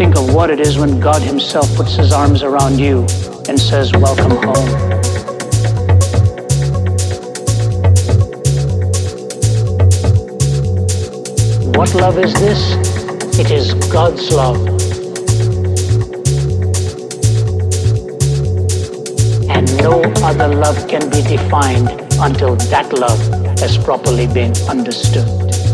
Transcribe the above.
Think of what it is when God Himself puts His arms around you and says, Welcome home. What love is this? It is God's love. And no other love can be defined until that love has properly been understood.